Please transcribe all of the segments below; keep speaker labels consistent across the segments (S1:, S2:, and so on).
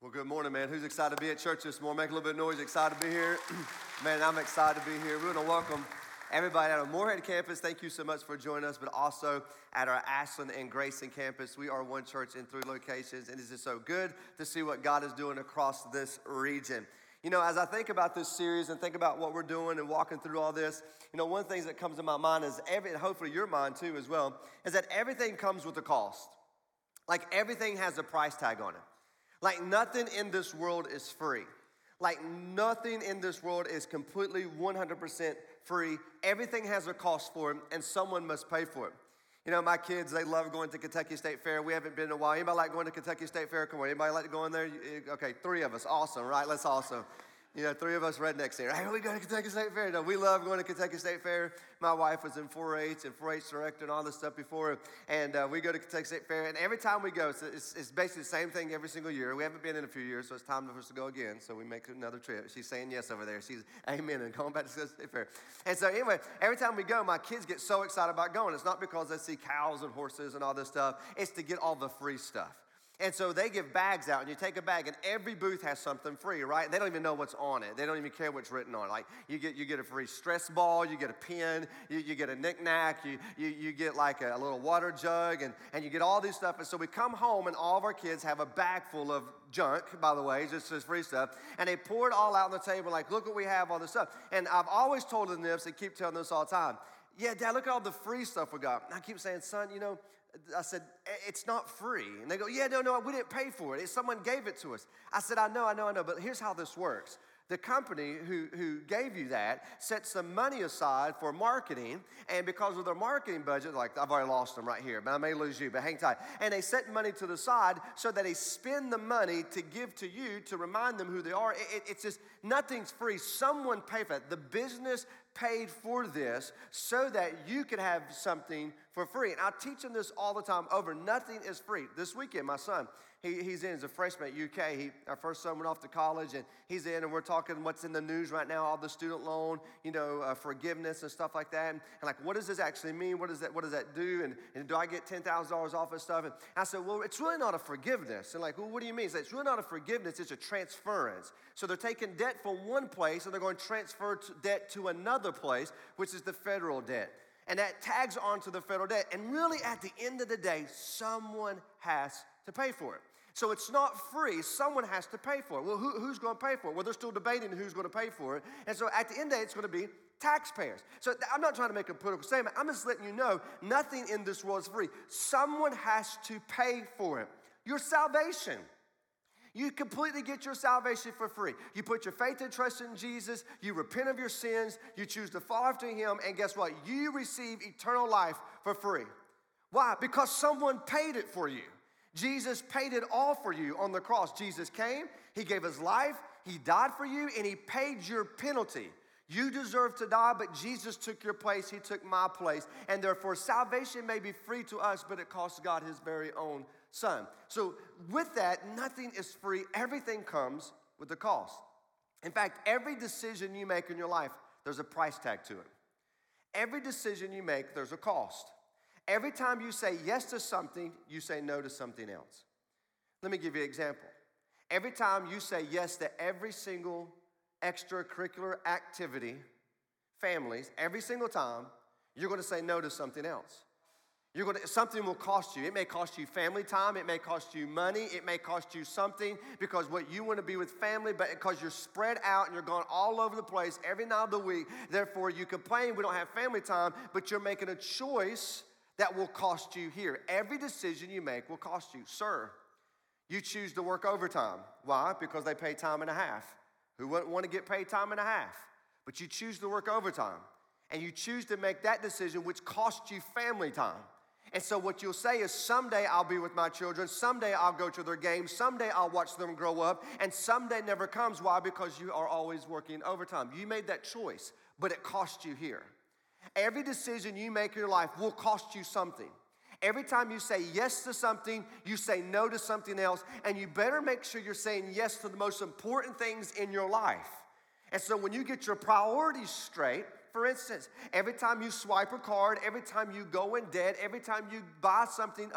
S1: Well, good morning, man. Who's excited to be at church this morning? Make a little bit of noise. Excited to be here. man, I'm excited to be here. We're going to welcome everybody at our Morehead campus. Thank you so much for joining us, but also at our Ashland and Grayson campus. We are one church in three locations, and it's just so good to see what God is doing across this region. You know, as I think about this series and think about what we're doing and walking through all this, you know, one of the things that comes to my mind is every, and hopefully your mind too as well, is that everything comes with a cost. Like everything has a price tag on it. Like nothing in this world is free. Like nothing in this world is completely 100% free. Everything has a cost for it, and someone must pay for it. You know, my kids, they love going to Kentucky State Fair. We haven't been in a while. Anybody like going to Kentucky State Fair? Come on, anybody like to go in there? Okay, three of us. Awesome, right? That's awesome. You know, three of us rednecks here. Hey, we go to Kentucky State Fair. No, we love going to Kentucky State Fair. My wife was in 4-H and 4-H director and all this stuff before, and uh, we go to Kentucky State Fair. And every time we go, it's, it's, it's, basically the same thing every single year. We haven't been in a few years, so it's time for us to go again. So we make another trip. She's saying yes over there. She's amen and going back to Kentucky State Fair. And so anyway, every time we go, my kids get so excited about going. It's not because they see cows and horses and all this stuff. It's to get all the free stuff. And so they give bags out, and you take a bag, and every booth has something free, right? They don't even know what's on it. They don't even care what's written on it. Like you get you get a free stress ball, you get a pen, you, you get a knickknack, you, you, you get like a, a little water jug, and, and you get all these stuff. And so we come home, and all of our kids have a bag full of junk, by the way, just, just free stuff. And they pour it all out on the table, like, look what we have, all this stuff. And I've always told them this, they keep telling this all the time. Yeah, Dad, look at all the free stuff we got. And I keep saying, son, you know, I said, it's not free. And they go, yeah, no, no, we didn't pay for it. Someone gave it to us. I said, I know, I know, I know, but here's how this works. The company who, who gave you that set some money aside for marketing, and because of their marketing budget, like I've already lost them right here, but I may lose you, but hang tight. And they set money to the side so that they spend the money to give to you to remind them who they are. It, it, it's just nothing's free. Someone paid for it. The business paid for this so that you could have something for free. And I teach them this all the time over. Nothing is free. This weekend, my son, he, he's in as a freshman at UK. He, our first son went off to college, and he's in, and we're talking what's in the news right now, all the student loan, you know, uh, forgiveness and stuff like that. And, and, like, what does this actually mean? What does that, what does that do? And, and do I get $10,000 off of stuff? And I said, well, it's really not a forgiveness. And like, well, what do you mean? Said, it's really not a forgiveness, it's a transference. So they're taking debt from one place, and they're going to transfer to debt to another place, which is the federal debt and that tags onto the federal debt. And really, at the end of the day, someone has to pay for it. So it's not free. Someone has to pay for it. Well, who, who's going to pay for it? Well, they're still debating who's going to pay for it. And so at the end of day, it's going to be taxpayers. So I'm not trying to make a political statement. I'm just letting you know nothing in this world is free. Someone has to pay for it. Your salvation. You completely get your salvation for free. You put your faith and trust in Jesus, you repent of your sins, you choose to follow after Him, and guess what? You receive eternal life for free. Why? Because someone paid it for you. Jesus paid it all for you on the cross. Jesus came, He gave His life, He died for you, and He paid your penalty. You deserve to die, but Jesus took your place. He took my place. And therefore, salvation may be free to us, but it costs God His very own Son. So, with that, nothing is free. Everything comes with a cost. In fact, every decision you make in your life, there's a price tag to it. Every decision you make, there's a cost. Every time you say yes to something, you say no to something else. Let me give you an example. Every time you say yes to every single extracurricular activity, families, every single time, you're to say no to something else. You're to, something will cost you. It may cost you family time. It may cost you money. It may cost you something because what you want to be with family, but because you're spread out and you're going all over the place every night of the week. Therefore, you complain we don't have family time, but you're making a choice that will cost you here. Every decision you make will cost you. Sir, you choose to work overtime. Why? Because they pay time and a half. Who wouldn't want to get paid time and a half? But you choose to work overtime. And you choose to make that decision, which costs you family time. And so, what you'll say is, someday I'll be with my children, someday I'll go to their games, someday I'll watch them grow up, and someday never comes. Why? Because you are always working overtime. You made that choice, but it cost you here. Every decision you make in your life will cost you something. Every time you say yes to something, you say no to something else, and you better make sure you're saying yes to the most important things in your life. And so when you get your priorities straight, for instance, every time you swipe a card, every time you go in debt, every time you buy something,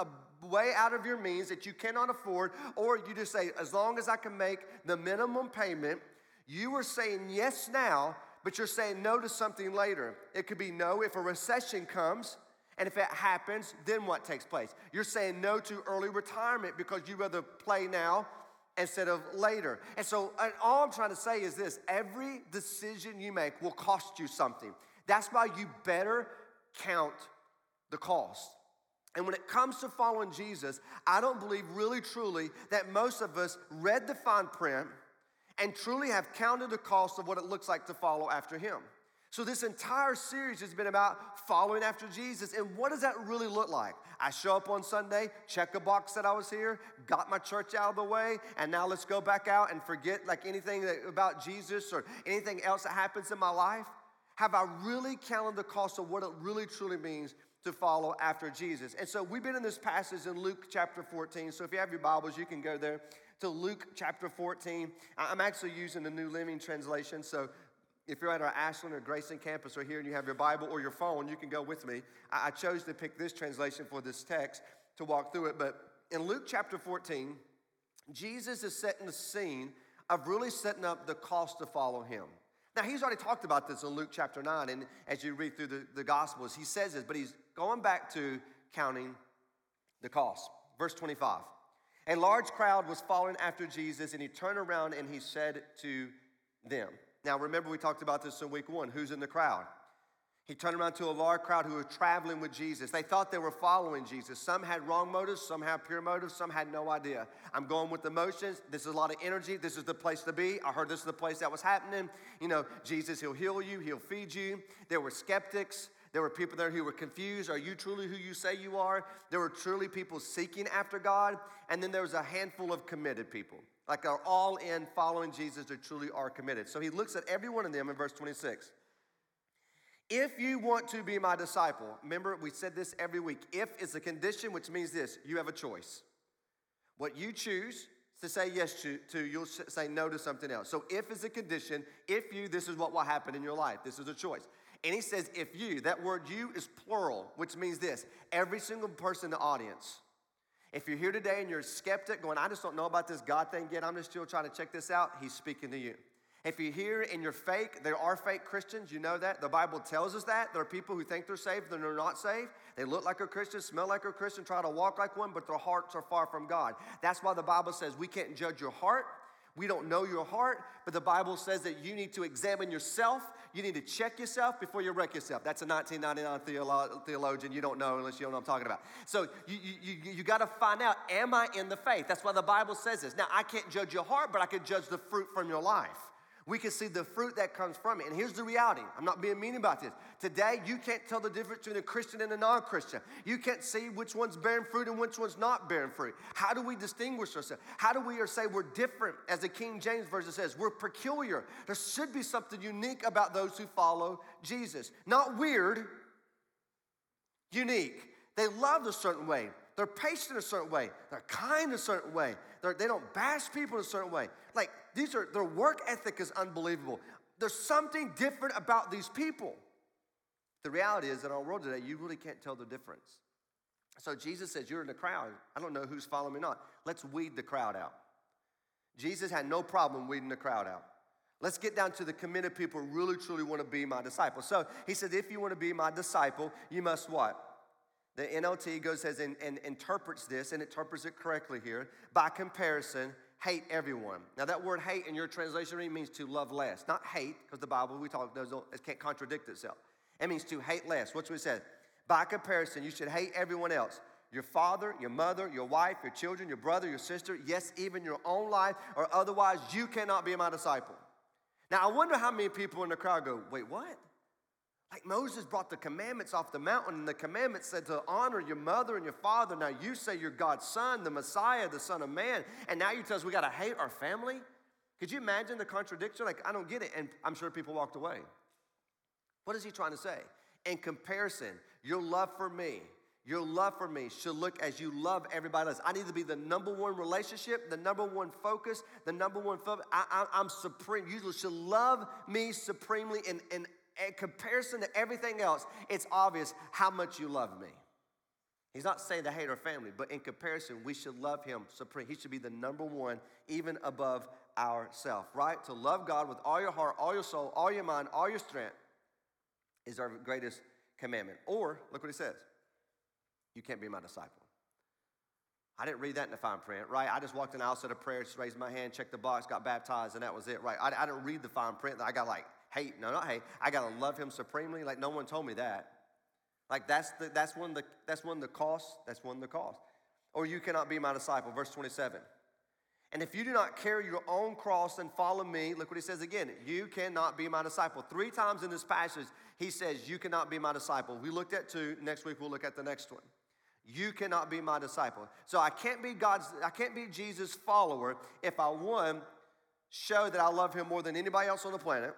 S1: way out of your means that you cannot afford, or you just say, as long as I can make the minimum payment, you are saying yes now, but you're saying no to something later. It could be no if a recession comes. And if it happens, then what takes place? You're saying no to early retirement because you rather play now instead of later. And so, and all I'm trying to say is this every decision you make will cost you something. That's why you better count the cost. And when it comes to following Jesus, I don't believe really truly that most of us read the fine print and truly have counted the cost of what it looks like to follow after him. So, this entire series has been about following after Jesus. And what does that really look like? I show up on Sunday, check a box that I was here, got my church out of the way, and now let's go back out and forget like anything about Jesus or anything else that happens in my life? Have I really counted the cost of what it really truly means to follow after Jesus? And so, we've been in this passage in Luke chapter 14. So, if you have your Bibles, you can go there to Luke chapter 14. I'm actually using the New Living Translation. So, if you're at our Ashland or Grayson campus or here and you have your Bible or your phone, you can go with me. I, chose to pick this translation for this text to walk through it. But in Luke chapter 14, Jesus is setting the scene of really setting up the cost to follow him. Now, he's already talked about this in Luke chapter 9, and as you read through the, the Gospels, he says this, but he's going back to counting the cost. Verse 25 A large crowd was following after Jesus, and he turned around and he said to them, now, remember, we talked about this in week one. Who's in the crowd? He turned around to a large crowd who were traveling with Jesus. They thought they were following Jesus. Some had wrong motives, some had pure motives, some had no idea. I'm going with emotions. This is a lot of energy. This is the place to be. I heard this is the place that was happening. You know, Jesus, He'll heal you, He'll feed you. There were skeptics. There were people there who were confused. Are you truly who you say you are? There were truly people seeking after God. And then there was a handful of committed people like are all in following Jesus or truly are committed. So he looks at every one of them in verse 26. If you want to be my disciple, remember we said this every week. If is a condition, which means this you have a choice. What you choose to say yes to, to, you'll say no to something else. So if is a condition, if you, this is what will happen in your life. This is a choice. And he says, if you, that word you is plural, which means this every single person in the audience if you're here today and you're a skeptic going, I just don't know about this God thing yet, I'm just still trying to check this out, He's speaking to you. If you're here and you're fake, there are fake Christians, you know that. The Bible tells us that. There are people who think they're saved and they're not saved. They look like a Christian, smell like a Christian, try to walk like one, but their hearts are far from God. That's why the Bible says we can't judge your heart. We don't know your heart, but the Bible says that you need to examine yourself you need to check yourself before you wreck yourself. That's a 1999 theolo- theologian. You don't know unless you know what I'm talking about. So you, you, you, you got to find out, am I in the faith? That's why the Bible says this. Now, I can't judge your heart, but I can judge the fruit from your life. We can see the fruit that comes from it. And here's the reality I'm not being mean about this. Today, you can't tell the difference between a Christian and a non Christian. You can't see which one's bearing fruit and which one's not bearing fruit. How do we distinguish ourselves? How do we say we're different? As the King James Version says, we're peculiar. There should be something unique about those who follow Jesus. Not weird, unique. They love a certain way. They're patient a certain way. They're kind a certain way. They're, they do not bash people a certain way. Like these are their work ethic is unbelievable. There's something different about these people. The reality is in our world today, you really can't tell the difference. So Jesus says, You're in the crowd. I don't know who's following me not. Let's weed the crowd out. Jesus had no problem weeding the crowd out. Let's get down to the committed people who really truly want to be my disciple. So he said, If you want to be my disciple, you must what? The NLT goes says and, and interprets this and interprets it correctly here. By comparison, hate everyone. Now that word hate in your translation means to love less, not hate, because the Bible we talk does it can't contradict itself. It means to hate less. What's what it says? By comparison, you should hate everyone else. Your father, your mother, your wife, your children, your brother, your sister, yes, even your own life, or otherwise you cannot be my disciple. Now I wonder how many people in the crowd go, wait, what? Like Moses brought the commandments off the mountain, and the commandments said to honor your mother and your father. Now you say you're God's son, the Messiah, the Son of Man, and now you tell us we got to hate our family? Could you imagine the contradiction? Like, I don't get it. And I'm sure people walked away. What is he trying to say? In comparison, your love for me, your love for me should look as you love everybody else. I need to be the number one relationship, the number one focus, the number one focus. I, am supreme. You should love me supremely in, in in comparison to everything else, it's obvious how much you love me. He's not saying to hate our family, but in comparison, we should love him supreme. He should be the number one, even above ourself, right? To love God with all your heart, all your soul, all your mind, all your strength is our greatest commandment. Or, look what he says you can't be my disciple. I didn't read that in the fine print, right? I just walked in the said a prayer, just raised my hand, checked the box, got baptized, and that was it, right? I, I didn't read the fine print. I got like hate. No, not hate. I got to love him supremely. Like no one told me that. Like that's, the, that's, one the, that's one the cost. That's one the cost. Or you cannot be my disciple. Verse 27. And if you do not carry your own cross and follow me, look what he says again. You cannot be my disciple. Three times in this passage, he says, You cannot be my disciple. We looked at two. Next week, we'll look at the next one. You cannot be my disciple. So I can't be God's, I can't be Jesus' follower if I, one, show that I love him more than anybody else on the planet,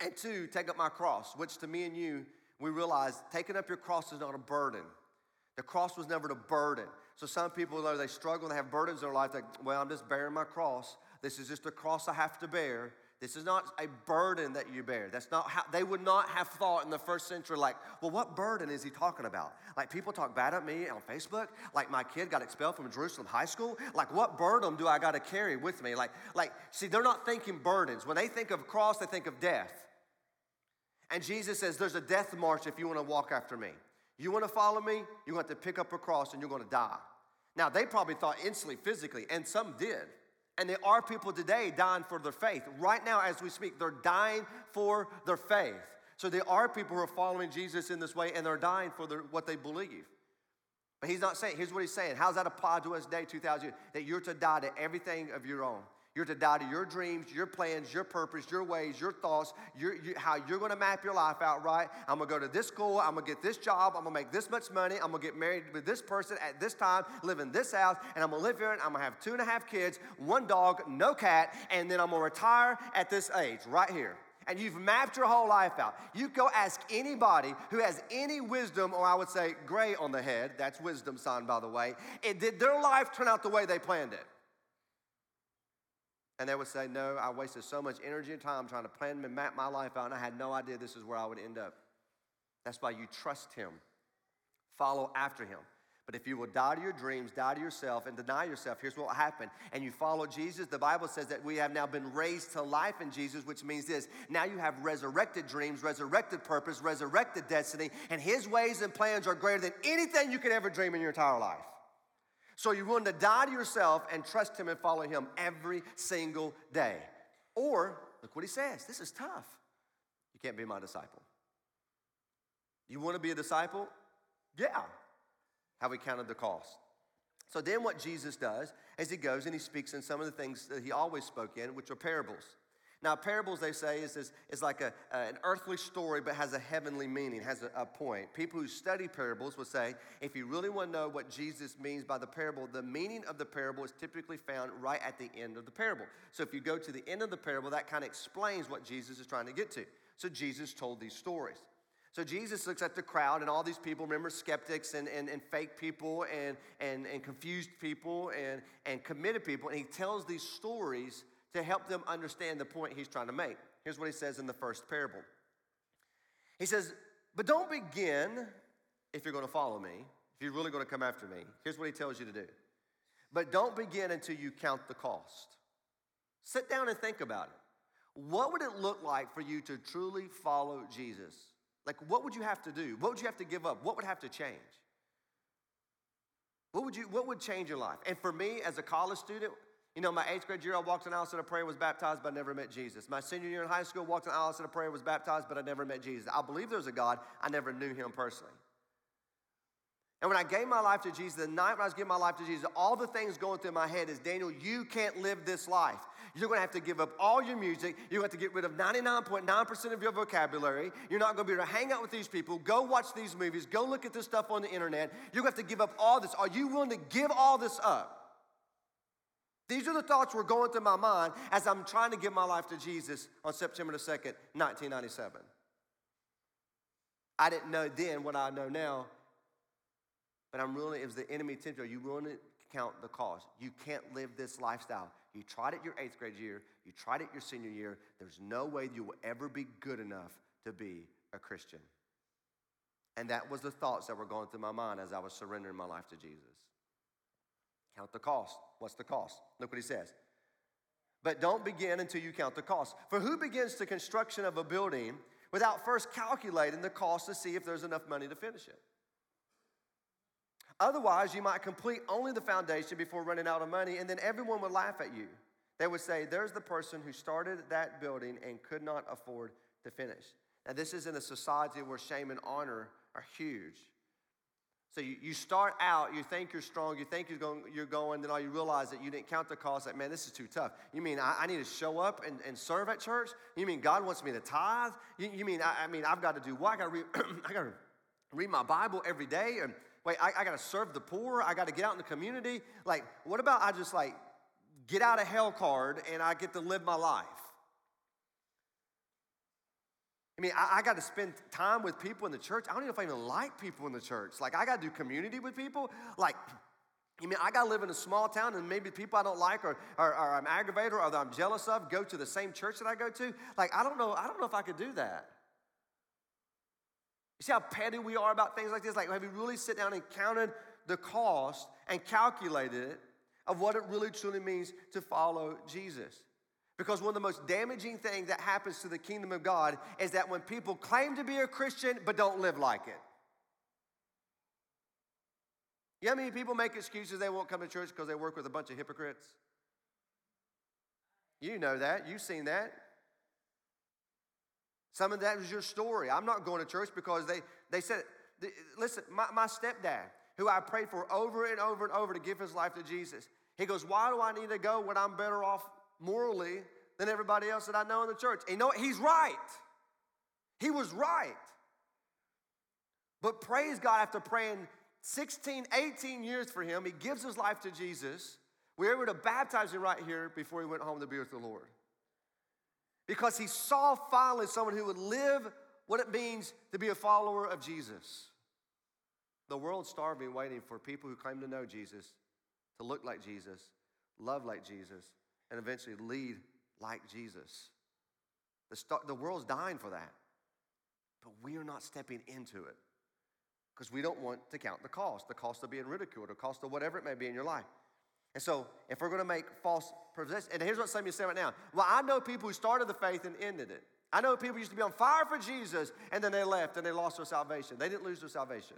S1: and two, take up my cross, which to me and you we realize taking up your cross is not a burden. The cross was never a burden. So some people, they struggle, they have burdens in their life, like, well, I'm just bearing my cross. This is just a cross I have to bear. This is not a burden that you bear. That's not how they would not have thought in the first century, like, well, what burden is he talking about? Like people talk bad at me on Facebook, like my kid got expelled from Jerusalem High School. Like, what burden do I got to carry with me? Like, like, see, they're not thinking burdens. When they think of cross, they think of death. And Jesus says, There's a death march if you want to walk after me. You want to follow me? You're going to, have to pick up a cross and you're going to die. Now, they probably thought instantly, physically, and some did. And there are people today dying for their faith. Right now, as we speak, they're dying for their faith. So there are people who are following Jesus in this way and they're dying for their, what they believe. But he's not saying, here's what he's saying. How's that apply to us today, 2,000? That you're to die to everything of your own. You're to die to your dreams, your plans, your purpose, your ways, your thoughts, your, you, how you're gonna map your life out right. I'm gonna go to this school, I'm gonna get this job, I'm gonna make this much money, I'm gonna get married with this person at this time, live in this house, and I'm gonna live here and I'm gonna have two and a half kids, one dog, no cat, and then I'm gonna retire at this age right here and you've mapped your whole life out. You go ask anybody who has any wisdom, or I would say gray on the head, that's wisdom sign, by the way. It, did their life turn out the way they planned it? And they would say, No, I wasted so much energy and time trying to plan and map my life out, and I had no idea this is where I would end up. That's why you trust Him, follow after Him. But if you will die to your dreams, die to yourself, and deny yourself, here's what will happen. And you follow Jesus, the Bible says that we have now been raised to life in Jesus, which means this now you have resurrected dreams, resurrected purpose, resurrected destiny, and His ways and plans are greater than anything you could ever dream in your entire life. So you're willing to die to yourself and trust Him and follow Him every single day. Or, look what He says this is tough. You can't be my disciple. You want to be a disciple? Yeah. Have we counted the cost? So then, what Jesus does is He goes and He speaks in some of the things that He always spoke in, which are parables. Now, parables, they say, is, is, is like a, uh, an earthly story but has a heavenly meaning, has a, a point. People who study parables will say if you really want to know what Jesus means by the parable, the meaning of the parable is typically found right at the end of the parable. So if you go to the end of the parable, that kind of explains what Jesus is trying to get to. So Jesus told these stories. So Jesus looks at the crowd and all these people, remember skeptics and, and, and fake people and, and, and confused people and, and committed people, and he tells these stories to help them understand the point he's trying to make. Here's what he says in the first parable He says, But don't begin if you're going to follow me, if you're really going to come after me. Here's what he tells you to do. But don't begin until you count the cost. Sit down and think about it. What would it look like for you to truly follow Jesus? Like, what would you have to do? What would you have to give up? What would have to change? What would you what would change your life? And for me as a college student, you know, my eighth grade year, I walked an aisle, said a prayer, was baptized, but I never met Jesus. My senior year in high school, walked an aisle, said a prayer, was baptized, but I never met Jesus. I believe there's a God. I never knew him personally. And when I gave my life to Jesus, the night when I was giving my life to Jesus, all the things going through my head is Daniel, you can't live this life. You're gonna have to give up all your music. You're gonna have to get rid of 99.9% of your vocabulary. You're not gonna be able to hang out with these people, go watch these movies, go look at this stuff on the internet. You're gonna have to give up all this. Are you willing to give all this up? These are the thoughts were going through my mind as I'm trying to give my life to Jesus on September the 2nd, 1997. I didn't know then what I know now, but I'm really, it was the enemy tempted. Are you willing to count the cost? You can't live this lifestyle. You tried it your eighth grade year, you tried it your senior year. There's no way you will ever be good enough to be a Christian. And that was the thoughts that were going through my mind as I was surrendering my life to Jesus. Count the cost. What's the cost? Look what he says. But don't begin until you count the cost. For who begins the construction of a building without first calculating the cost to see if there's enough money to finish it? Otherwise, you might complete only the foundation before running out of money, and then everyone would laugh at you. They would say, There's the person who started that building and could not afford to finish. Now, this is in a society where shame and honor are huge. So you, you start out, you think you're strong, you think you're going, you're going, then all you realize that you didn't count the cost, like, man, this is too tough. You mean I, I need to show up and, and serve at church? You mean God wants me to tithe? You, you mean, I, I, mean, I've got to do what? I got to read, I got to read my Bible every day? And wait, I, I got to serve the poor? I got to get out in the community? Like, what about I just like get out of hell card and I get to live my life? I mean, I, I got to spend time with people in the church. I don't even know if I even like people in the church. Like, I got to do community with people. Like, you mean I got to live in a small town and maybe people I don't like or, or, or I'm aggravated or I'm jealous of go to the same church that I go to? Like, I don't know. I don't know if I could do that. You see how petty we are about things like this? Like, have you really sit down and counted the cost and calculated it of what it really truly means to follow Jesus? Because one of the most damaging things that happens to the kingdom of God is that when people claim to be a Christian but don't live like it. You know how many people make excuses they won't come to church because they work with a bunch of hypocrites? You know that. You've seen that. Some of that was your story. I'm not going to church because they, they said, listen, my, my stepdad, who I prayed for over and over and over to give his life to Jesus, he goes, Why do I need to go when I'm better off morally than everybody else that I know in the church. And you know what? He's right. He was right. But praise God, after praying 16, 18 years for him, he gives his life to Jesus. We were able to baptize him right here before he went home to be with the Lord. Because he saw finally someone who would live what it means to be a follower of Jesus. The world's starving, waiting for people who claim to know Jesus, to look like Jesus, love like Jesus, and eventually lead like Jesus. The, st- the world's dying for that. But we are not stepping into it because we don't want to count the cost the cost of being ridiculed, the cost of whatever it may be in your life. And so, if we're going to make false professions, and here's what some of you say right now. Well, I know people who started the faith and ended it. I know people used to be on fire for Jesus, and then they left and they lost their salvation. They didn't lose their salvation.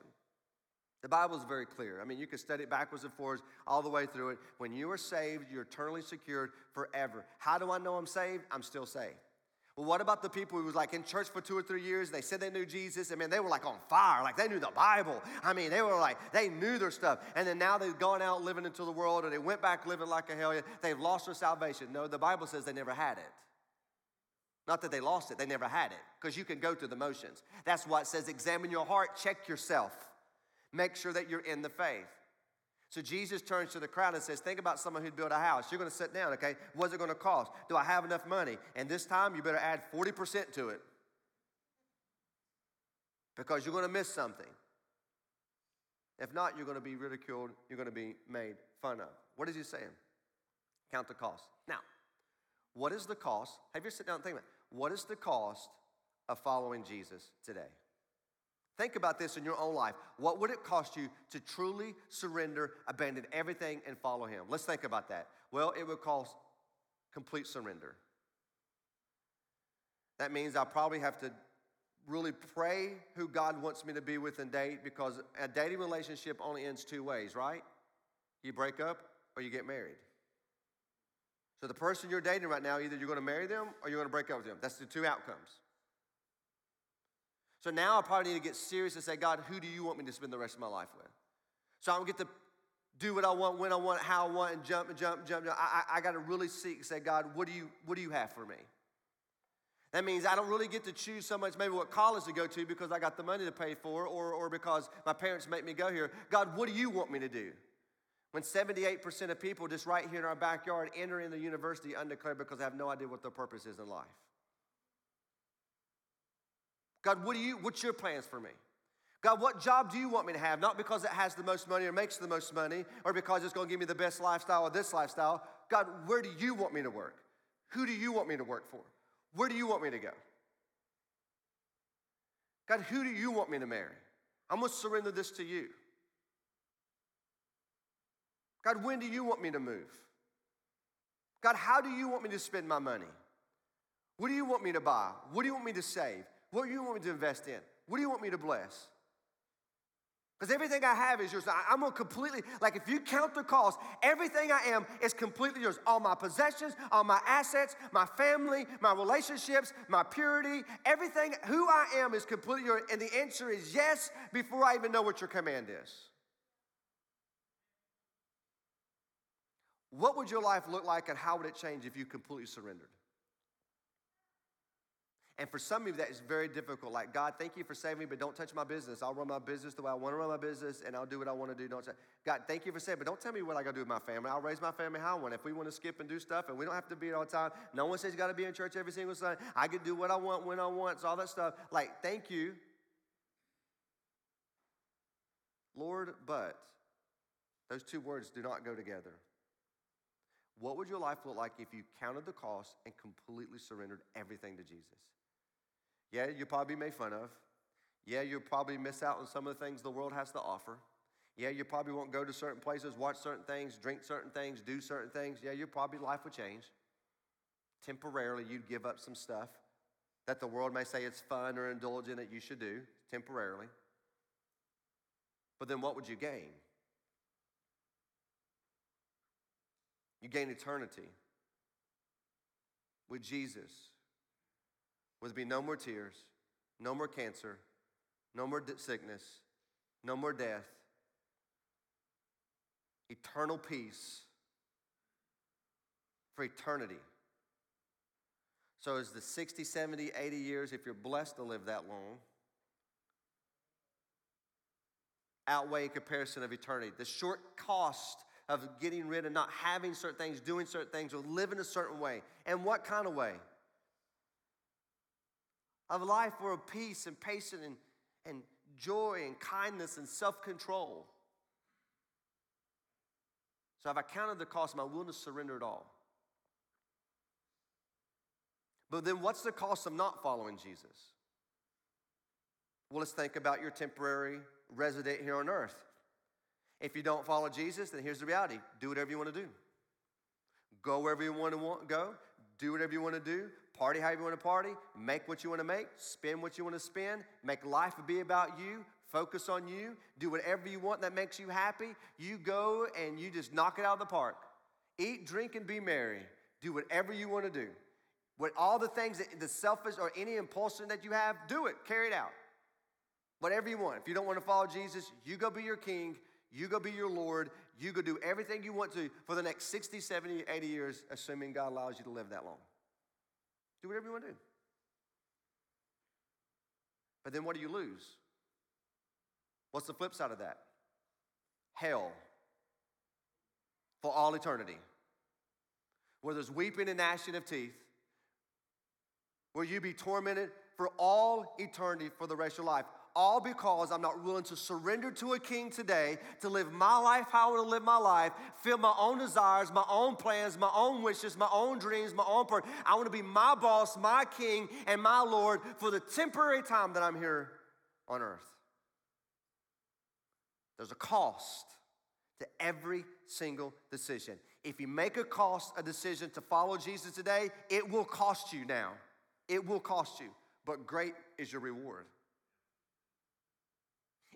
S1: The Bible is very clear. I mean, you can study it backwards and forwards all the way through it. When you are saved, you're eternally secured forever. How do I know I'm saved? I'm still saved. Well, what about the people who was like in church for two or three years? They said they knew Jesus. I mean, they were like on fire, like they knew the Bible. I mean, they were like, they knew their stuff. And then now they've gone out living into the world or they went back living like a hellion. They've lost their salvation. No, the Bible says they never had it. Not that they lost it, they never had it, because you can go through the motions. That's why it says, examine your heart, check yourself. Make sure that you're in the faith. So Jesus turns to the crowd and says, Think about someone who'd build a house. You're going to sit down, okay? What's it going to cost? Do I have enough money? And this time you better add 40% to it because you're going to miss something. If not, you're going to be ridiculed, you're going to be made fun of. What is he saying? Count the cost. Now, what is the cost? Have you sit down and think about it? What is the cost of following Jesus today? Think about this in your own life. What would it cost you to truly surrender, abandon everything, and follow Him? Let's think about that. Well, it would cost complete surrender. That means I probably have to really pray who God wants me to be with and date because a dating relationship only ends two ways, right? You break up or you get married. So the person you're dating right now, either you're going to marry them or you're going to break up with them. That's the two outcomes. So now I probably need to get serious and say, God, who do you want me to spend the rest of my life with? So I don't get to do what I want, when I want, how I want, and jump and jump and jump. I, I, I got to really seek and say, God, what do, you, what do you have for me? That means I don't really get to choose so much maybe what college to go to because I got the money to pay for or, or because my parents make me go here. God, what do you want me to do? When 78% of people just right here in our backyard enter in the university undeclared because they have no idea what their purpose is in life. God, what do you, what's your plans for me? God, what job do you want me to have? Not because it has the most money or makes the most money or because it's going to give me the best lifestyle or this lifestyle. God, where do you want me to work? Who do you want me to work for? Where do you want me to go? God, who do you want me to marry? I'm going to surrender this to you. God, when do you want me to move? God, how do you want me to spend my money? What do you want me to buy? What do you want me to save? What do you want me to invest in? What do you want me to bless? Because everything I have is yours. I'm gonna completely, like if you count the cost, everything I am is completely yours. All my possessions, all my assets, my family, my relationships, my purity, everything, who I am is completely yours. And the answer is yes before I even know what your command is. What would your life look like and how would it change if you completely surrendered? And for some of you, that is very difficult. Like, God, thank you for saving me, but don't touch my business. I'll run my business the way I want to run my business, and I'll do what I want to do. Don't say, God, thank you for saving, but don't tell me what I got to do with my family. I'll raise my family how I want. If we want to skip and do stuff, and we don't have to be all the time. No one says you got to be in church every single Sunday. I can do what I want when I want. So all that stuff. Like, thank you, Lord, but those two words do not go together. What would your life look like if you counted the cost and completely surrendered everything to Jesus? Yeah, you'll probably be made fun of. Yeah, you'll probably miss out on some of the things the world has to offer. Yeah, you probably won't go to certain places, watch certain things, drink certain things, do certain things. Yeah, your probably life would change. Temporarily, you'd give up some stuff that the world may say it's fun or indulgent that you should do temporarily. But then what would you gain? You gain eternity with Jesus be no more tears, no more cancer, no more sickness, no more death, eternal peace for eternity. So, is the 60, 70, 80 years, if you're blessed to live that long, outweigh in comparison of eternity? The short cost of getting rid of not having certain things, doing certain things, or living a certain way. And what kind of way? Of life were of peace and patience and, and joy and kindness and self control. So, if I counted the cost, am I willing to surrender it all? But then, what's the cost of not following Jesus? Well, let's think about your temporary resident here on earth. If you don't follow Jesus, then here's the reality do whatever you want to do. Go wherever you want to go, do whatever you want to do, Party how you want to party, make what you want to make, spend what you want to spend, make life be about you, focus on you, do whatever you want that makes you happy. You go and you just knock it out of the park. Eat, drink, and be merry. Do whatever you want to do. With all the things that the selfish or any impulsion that you have, do it, carry it out. Whatever you want. If you don't want to follow Jesus, you go be your king, you go be your Lord, you go do everything you want to for the next 60, 70, 80 years, assuming God allows you to live that long. Do whatever you want to do. But then what do you lose? What's the flip side of that? Hell for all eternity. Where there's weeping and gnashing of teeth, where you be tormented for all eternity for the rest of your life all because I'm not willing to surrender to a king today to live my life how I want to live my life, feel my own desires, my own plans, my own wishes, my own dreams, my own part. I want to be my boss, my king, and my Lord for the temporary time that I'm here on earth. There's a cost to every single decision. If you make a cost a decision to follow Jesus today, it will cost you now. It will cost you, but great is your reward.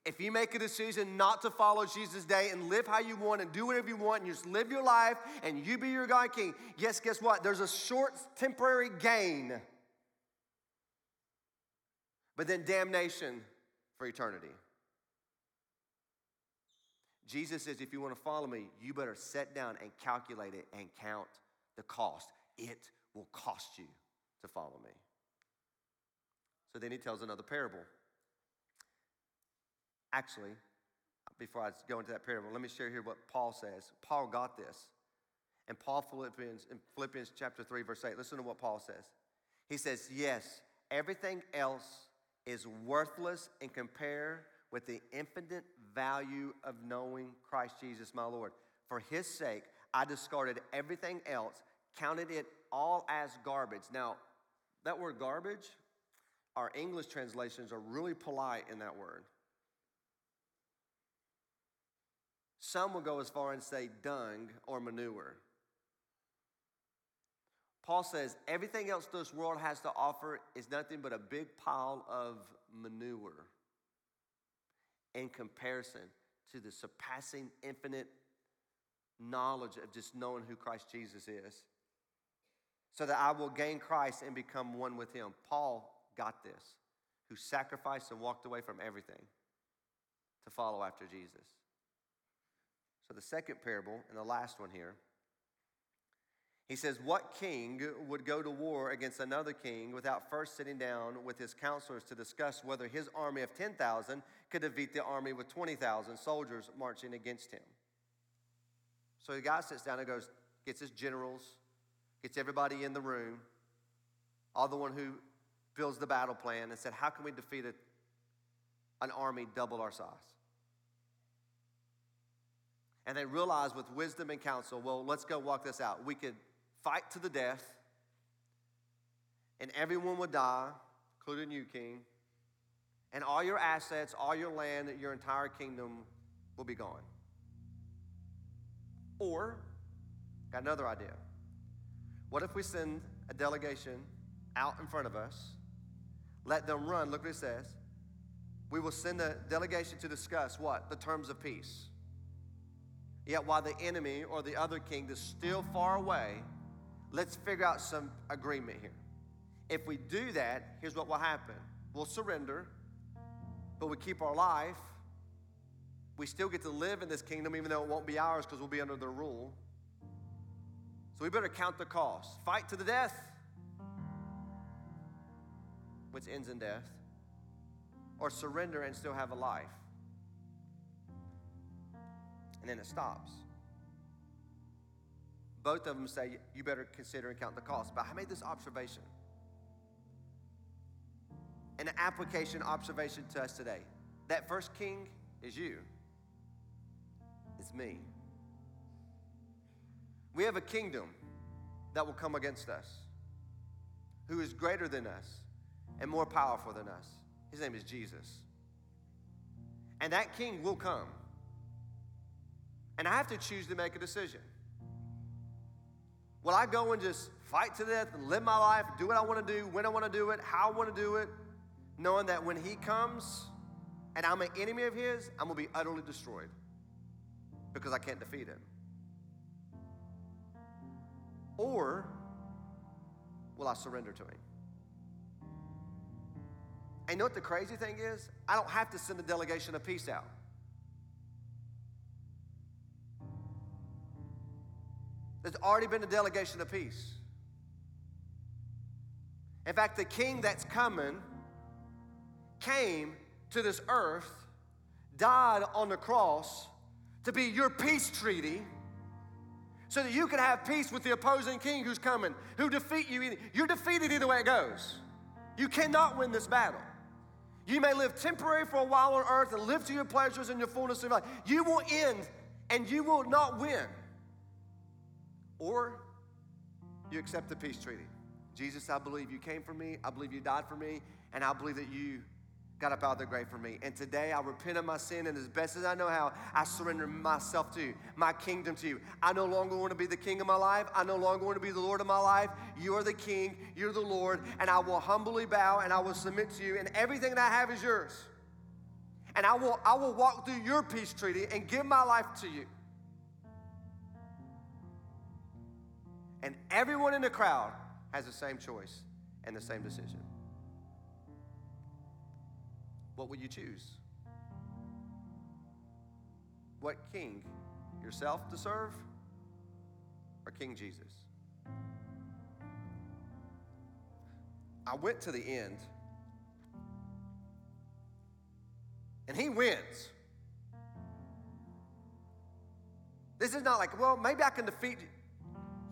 S1: If you make a decision not to follow Jesus Day and live how you want and do whatever you want and you just live your life and you be your God King, yes, guess what? There's a short temporary gain, but then damnation for eternity. Jesus says, if you want to follow me, you better sit down and calculate it and count the cost. It will cost you to follow me. So then he tells another parable. Actually, before I go into that parable, let me share here what Paul says. Paul got this. And Paul Philippians in Philippians chapter 3, verse 8, listen to what Paul says. He says, Yes, everything else is worthless in compare with the infinite value of knowing Christ Jesus my Lord. For his sake, I discarded everything else, counted it all as garbage. Now, that word garbage, our English translations are really polite in that word. Some will go as far and say dung or manure. Paul says everything else this world has to offer is nothing but a big pile of manure in comparison to the surpassing infinite knowledge of just knowing who Christ Jesus is. So that I will gain Christ and become one with him. Paul got this, who sacrificed and walked away from everything to follow after Jesus. So the second parable and the last one here he says, What king would go to war against another king without first sitting down with his counselors to discuss whether his army of 10,000 could defeat the army with 20,000 soldiers marching against him? So the guy sits down and goes, gets his generals, gets everybody in the room, all the one who builds the battle plan, and said, How can we defeat a, an army double our size? And they realized with wisdom and counsel, well, let's go walk this out. We could fight to the death, and everyone would die, including you, king. And all your assets, all your land, your entire kingdom will be gone. Or, got another idea. What if we send a delegation out in front of us, let them run? Look what it says. We will send a delegation to discuss what? The terms of peace. Yet while the enemy or the other king is still far away, let's figure out some agreement here. If we do that, here's what will happen we'll surrender, but we keep our life. We still get to live in this kingdom, even though it won't be ours because we'll be under their rule. So we better count the cost. Fight to the death, which ends in death, or surrender and still have a life. And then it stops both of them say you better consider and count the cost. But I made this observation an application observation to us today. That first king is you, it's me. We have a kingdom that will come against us, who is greater than us and more powerful than us. His name is Jesus. And that king will come. And I have to choose to make a decision. Will I go and just fight to death and live my life, do what I want to do, when I want to do it, how I want to do it, knowing that when He comes and I'm an enemy of His, I'm going to be utterly destroyed because I can't defeat Him? Or will I surrender to Him? And you know what the crazy thing is? I don't have to send a delegation of peace out. There's already been a delegation of peace. In fact, the king that's coming came to this earth, died on the cross to be your peace treaty so that you can have peace with the opposing king who's coming, who defeat you. You're defeated either way it goes. You cannot win this battle. You may live temporary for a while on earth and live to your pleasures and your fullness of life. You will end and you will not win or you accept the peace treaty. Jesus, I believe you came for me. I believe you died for me. And I believe that you got up out of the grave for me. And today I repent of my sin. And as best as I know how, I surrender myself to you, my kingdom to you. I no longer want to be the king of my life. I no longer want to be the Lord of my life. You are the king. You're the Lord. And I will humbly bow and I will submit to you. And everything that I have is yours. And I will, I will walk through your peace treaty and give my life to you. And everyone in the crowd has the same choice and the same decision. What will you choose? What king? Yourself to serve or King Jesus? I went to the end and he wins. This is not like, well, maybe I can defeat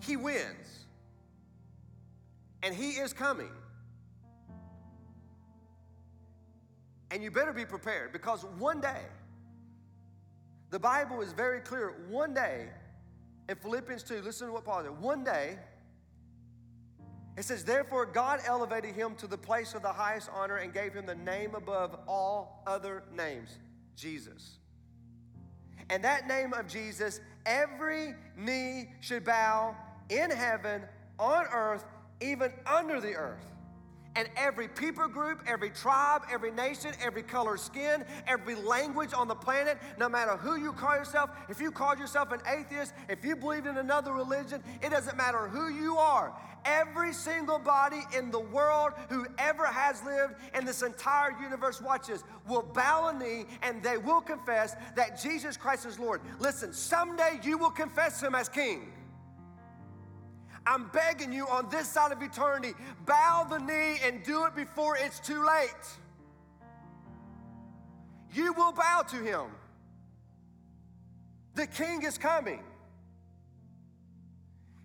S1: he wins. And He is coming. And you better be prepared because one day, the Bible is very clear. One day, in Philippians 2, listen to what Paul said. One day, it says, Therefore, God elevated him to the place of the highest honor and gave him the name above all other names Jesus And that name of Jesus, every knee should bow in heaven, on earth, even under the earth. And every people group, every tribe, every nation, every color skin, every language on the planet, no matter who you call yourself, if you call yourself an atheist, if you believe in another religion, it doesn't matter who you are. Every single body in the world who ever has lived in this entire universe, watches, will bow a knee and they will confess that Jesus Christ is Lord. Listen, someday you will confess Him as King. I'm begging you on this side of eternity, bow the knee and do it before it's too late. You will bow to him. The king is coming.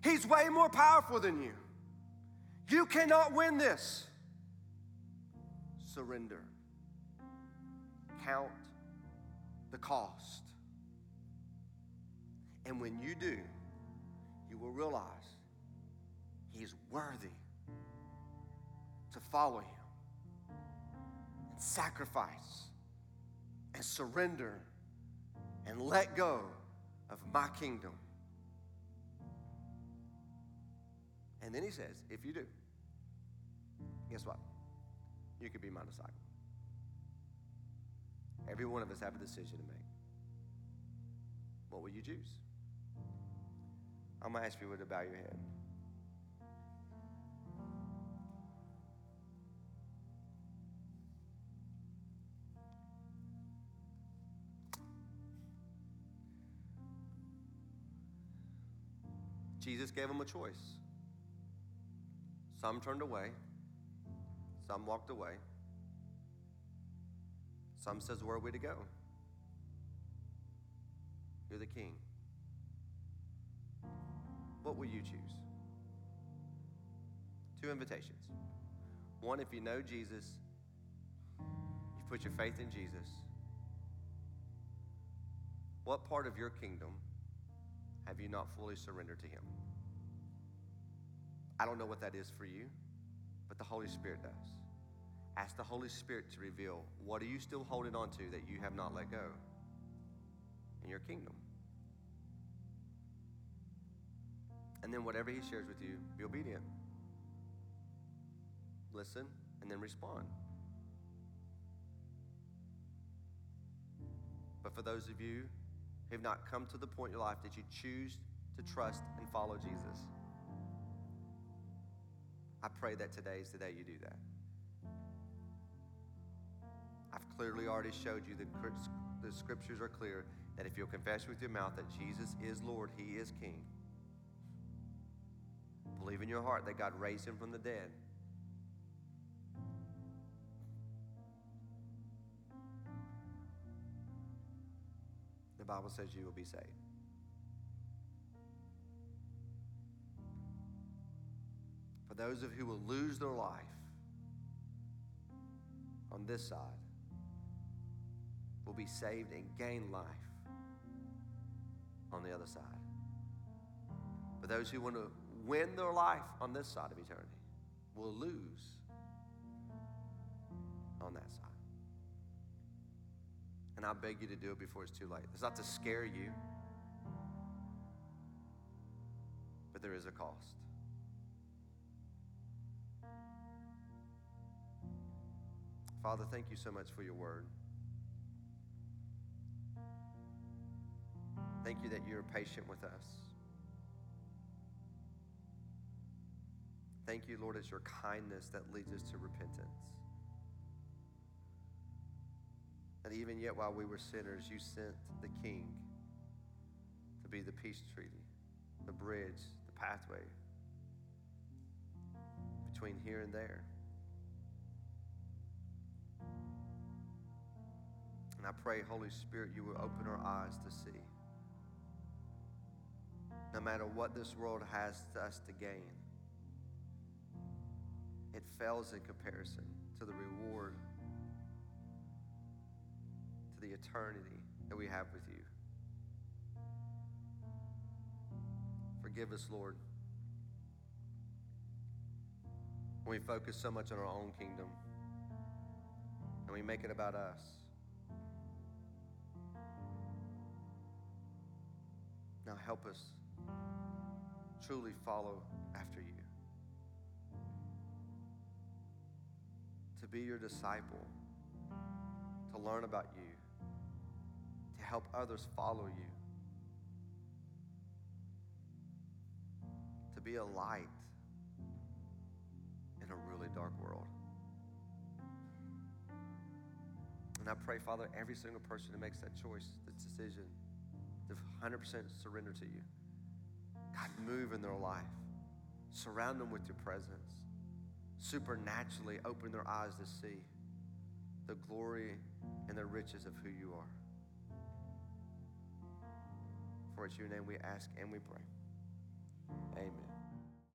S1: He's way more powerful than you. You cannot win this. Surrender. Count the cost. And when you do, you will realize He's worthy to follow Him and sacrifice and surrender and let go of my kingdom. And then He says, if you do, guess what? You could be my disciple. Every one of us have a decision to make. What will you choose? I'm going to ask you to bow your head. Jesus gave them a choice. Some turned away, some walked away. Some says, Where are we to go? You're the king. What will you choose? Two invitations. One, if you know Jesus, you've put your faith in Jesus, what part of your kingdom have you not fully surrendered to Him? I don't know what that is for you, but the Holy Spirit does. Ask the Holy Spirit to reveal what are you still holding on to that you have not let go in your kingdom. And then whatever He shares with you, be obedient. Listen and then respond. But for those of you who have not come to the point in your life that you choose to trust and follow Jesus, I pray that today is the day you do that. I've clearly already showed you that the scriptures are clear that if you'll confess with your mouth that Jesus is Lord, He is King, believe in your heart that God raised Him from the dead the Bible says you will be saved. For those of who will lose their life on this side, will be saved and gain life on the other side. For those who want to win their life on this side of eternity, will lose on that side. And I beg you to do it before it's too late. It's not to scare you, but there is a cost. Father, thank you so much for your word. Thank you that you're patient with us. Thank you, Lord, it's your kindness that leads us to repentance. And even yet, while we were sinners, you sent the King to be the peace treaty, the bridge, the pathway between here and there. And I pray, Holy Spirit, you will open our eyes to see. No matter what this world has to us to gain, it fails in comparison to the reward to the eternity that we have with you. Forgive us, Lord. When we focus so much on our own kingdom and we make it about us. Now help us truly follow after you. To be your disciple, to learn about you, to help others follow you, to be a light in a really dark world. And I pray, Father, every single person who makes that choice, that decision, to 100% surrender to you. God, move in their life. Surround them with your presence. Supernaturally open their eyes to see the glory and the riches of who you are. For it's your name we ask and we pray. Amen.